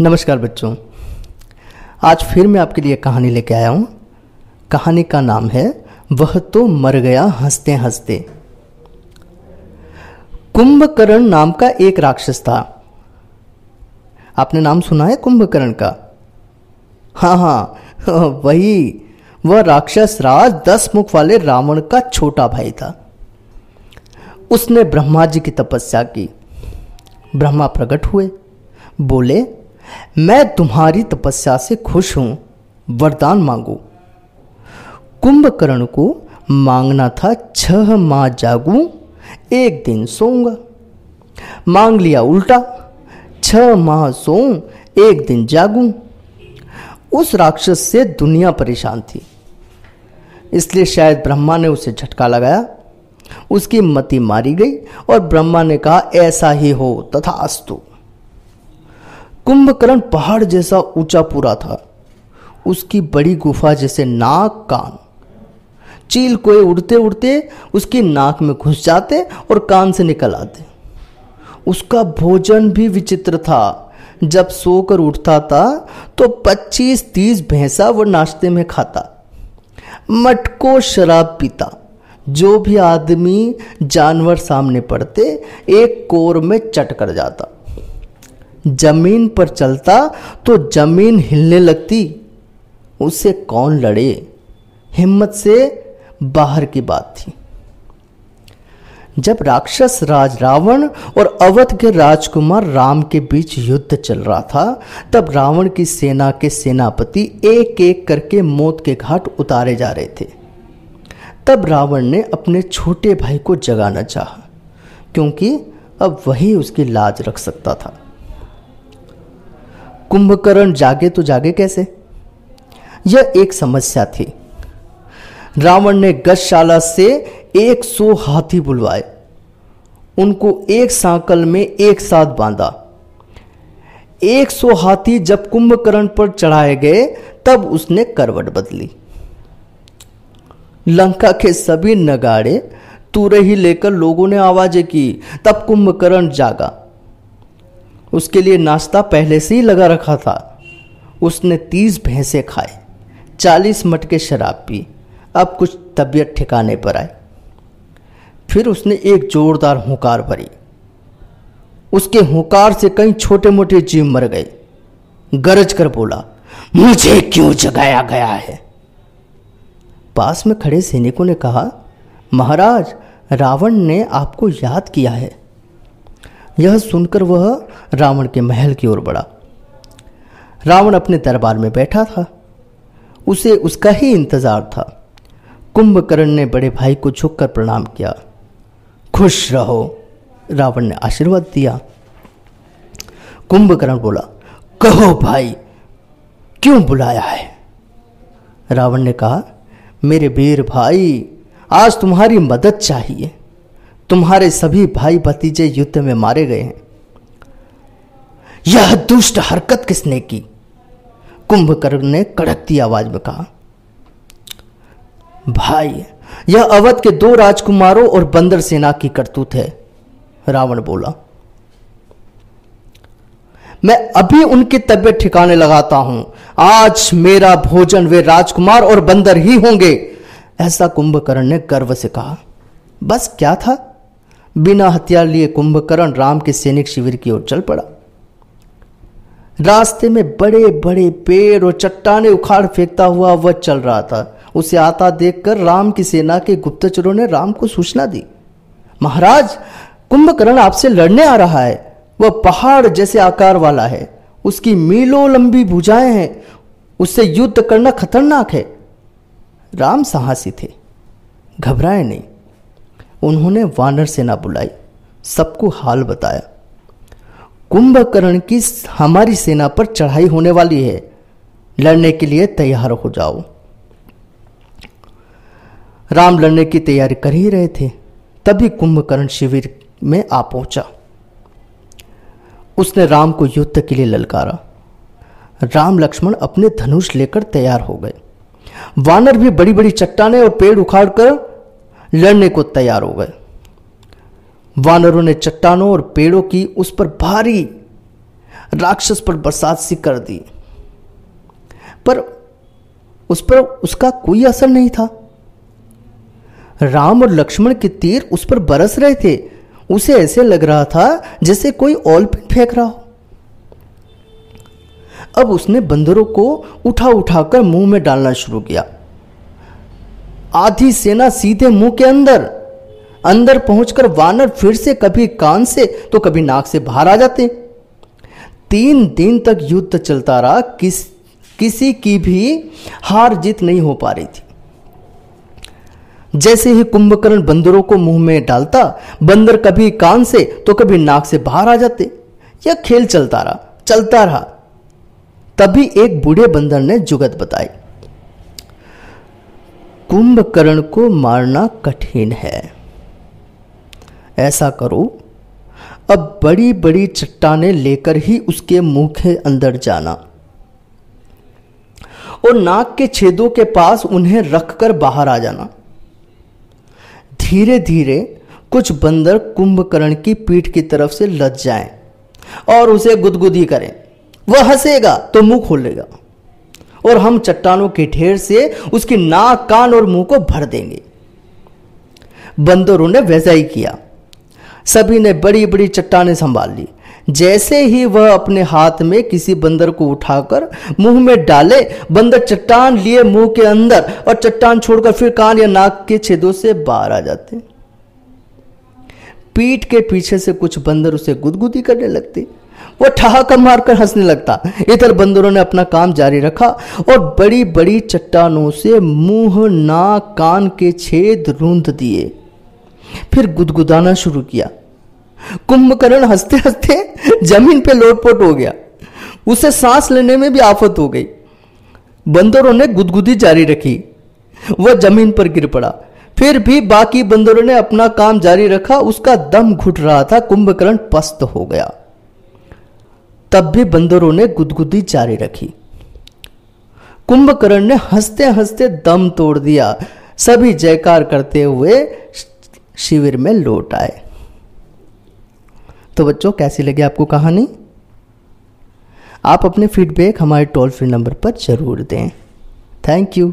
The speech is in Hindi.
नमस्कार बच्चों। आज फिर मैं आपके लिए कहानी लेके आया हूँ। कहानी का नाम है, वह तो मर गया हँसते हँसते। कुंभकर्ण नाम का एक राक्षस था। आपने नाम सुना है कुंभकर्ण का? हाँ हाँ वही, वह राक्षस राज दस मुख वाले रावण का छोटा भाई था। उसने ब्रह्मा जी की तपस्या की। ब्रह्मा प्रकट हुए, बोले मैं तुम्हारी तपस्या से खुश हूँ, वरदान मांगो। कुंभकर्ण को मांगना था छह माह जागू, एक दिन सोऊँगा। मांग लिया उल्टा, छह माह सोऊं, एक दिन जागूं। उस राक्षस से दुनिया परेशान थी। इसलिए शायद ब्रह्मा ने उसे झटका लगाया। उसकी मति मारी गई और ब्रह्मा ने कहा, ऐसा ही हो तथा अस्तु कुंभकर्ण पहाड़ जैसा ऊँचा पूरा था। उसकी बड़ी गुफा जैसे नाक कान। चील कोई उड़ते उड़ते उसकी नाक में घुस जाते और कान से निकल आते। उसका भोजन भी विचित्र था। जब सोकर उठता था तो 25-30 भैंसा वो नाश्ते में खाता। मटको, शराब पीता। जो भी आदमी जानवर सामने पड़ते, एक कोर में चट कर जाता। ज़मीन पर चलता तो ज़मीन हिलने लगती। उससे कौन लड़े? हिम्मत से बाहर की बात थी। जब राक्षस राज रावण और अवध के राजकुमार राम के बीच युद्ध चल रहा था, तब रावण की सेना के सेनापति एक एक करके मौत के घाट उतारे जा रहे थे। तब रावण ने अपने छोटे भाई को जगाना चाहा, क्योंकि अब वही उसकी लाज रख सकता था। कुंभकर्ण जागे तो जागे कैसे? यह एक समस्या थी। रावण ने गजशाला से एक सौ हाथी बुलवाए। उनको एक सांकल में एक साथ बांधा। एक सौ हाथी जब कुंभकर्ण पर चढ़ाए गए, तब उसने करवट बदली। लंका के सभी नगाड़े तुरे ही लेकर लोगों ने आवाज़ें की, तब कुंभकर्ण जागा। उसके लिए नाश्ता पहले से ही लगा रखा था। उसने तीस भैंसे खाए चालीस मटके शराब पी। अब कुछ तबीयत ठिकाने पर आई फिर उसने एक जोरदार हुकार भरी। उसके हुकार से कई छोटे मोटे जीव मर गए। गरज कर बोला, मुझे क्यों जगाया गया है? पास में खड़े सैनिकों ने कहा, महाराज, रावण ने आपको याद किया है। यह सुनकर वह रावण के महल की ओर बढ़ा। रावण अपने दरबार में बैठा था। उसे उसका ही इंतज़ार था। कुंभकर्ण ने बड़े भाई को झुककर प्रणाम किया। खुश रहो, रावण ने आशीर्वाद दिया। कुंभकर्ण बोला, कहो भाई, क्यों बुलाया है? रावण ने कहा, मेरे वीर भाई, आज तुम्हारी मदद चाहिए। तुम्हारे सभी भाई भतीजे युद्ध में मारे गए हैं। यह दुष्ट हरकत किसने की? कुंभकर्ण ने कड़कती आवाज़ में कहा, भाई, यह अवध के दो राजकुमारों और बंदर सेना की करतूत है, रावण बोला। मैं अभी उनकी तबियत ठिकाने लगाता हूँ। आज मेरा भोजन वे राजकुमार और बंदर ही होंगे, ऐसा कुंभकर्ण ने गर्व से कहा। बस क्या था? बिना हथियार लिए कुंभकर्ण राम के सैनिक शिविर की ओर चल पड़ा। रास्ते में बड़े बड़े पेड़ और चट्टाने उखाड़ फेंकता हुआ वह चल रहा था। उसे आता देखकर राम की सेना के गुप्तचरों ने राम को सूचना दी, महाराज, कुंभकर्ण आपसे लड़ने आ रहा है। वह पहाड़ जैसे आकार वाला है। उसकी मीलों लंबी भुजाएँ हैं। उससे युद्ध करना खतरनाक है। राम साहसी थे, घबराए नहीं। उन्होंने वानर सेना बुलाई, सबको हाल बताया। कुंभकर्ण की हमारी सेना पर चढ़ाई होने वाली है। लड़ने के लिए तैयार हो जाओ। राम लड़ने की तैयारी कर ही रहे थे, तभी कुंभकर्ण शिविर में आ पहुँचा। उसने राम को युद्ध के लिए ललकारा। राम लक्ष्मण अपने धनुष लेकर तैयार हो गए। वानर भी बड़ी बड़ी चट्टाने और पेड़ उखाड़कर लड़ने को तैयार हो गए। वानरों ने चट्टानों और पेड़ों की उस पर भारी राक्षस पर बरसात सी कर दी। पर उस पर उसका कोई असर नहीं था। राम और लक्ष्मण के तीर उस पर बरस रहे थे। उसे ऐसे लग रहा था जैसे कोई ऑल पिन फेंक रहा हो। अब उसने बंदरों को उठा उठाकर मुँह में डालना शुरू किया। आधी सेना सीधे मुँह के अंदर। अंदर पहुंचकर वानर फिर से कभी कान से तो कभी नाक से बाहर आ जाते। तीन दिन तक युद्ध चलता रहा, किस, किसी की भी हार जीत नहीं हो पा रही थी। जैसे ही कुंभकर्ण बंदरों को मुँह में डालता, बंदर कभी कान से तो कभी नाक से बाहर आ जाते। यह खेल चलता रहा चलता रहा। तभी एक बूढ़े बंदर ने जुगत बताई। कुंभकर्ण को मारना कठिन है। ऐसा करो। अब बड़ी बड़ी चट्टाने लेकर ही उसके मुँह के अंदर जाना। और नाक के छेदों के पास उन्हें रखकर बाहर आ जाना। धीरे धीरे कुछ बंदर कुंभकर्ण की पीठ की तरफ़ से लद जाएँ और उसे गुदगुदी करें। वह हंसेगा तो मुँह खोलेगा। और हम चट्टानों के ढेर से उसकी नाक, कान और मुँह को भर देंगे। बंदरों ने वैसा ही किया। सभी ने बड़ी बड़ी चट्टाने संभाल ली। जैसे ही वह अपने हाथ में किसी बंदर को उठाकर मुँह में डाले, बंदर चट्टान लिए मुँह के अंदर और चट्टान छोड़कर फिर कान या नाक के छेदों से बाहर आ जाते। पीठ के पीछे से कुछ बंदर उसे गुदगुदी करने लगते। वो ठहाका मारकर हंसने लगता। इधर बंदरों ने अपना काम जारी रखा और बड़ी बड़ी चट्टानों से मुँह, नाक, कान के छेद रूंध दिए। फिर गुदगुदाना शुरू किया। कुंभकर्ण हँसते हँसते ज़मीन पे लोटपोट हो गया। उसे सांस लेने में भी आफत हो गई। बंदरों ने गुदगुदी जारी रखी। वह ज़मीन पर गिर पड़ा। फिर भी बाकी बंदरों ने अपना काम जारी रखा। उसका दम घुट रहा था। कुंभकर्ण पस्त हो गया। तब भी बंदरों ने गुदगुदी जारी रखी। कुंभकर्ण ने हँसते हँसते दम तोड़ दिया। सभी जयकार करते हुए शिविर में लौट आए। तो बच्चों, कैसी लगी आपको कहानी? आप अपने फीडबैक हमारे टोल फ्री नंबर पर ज़रूर दें। Thank you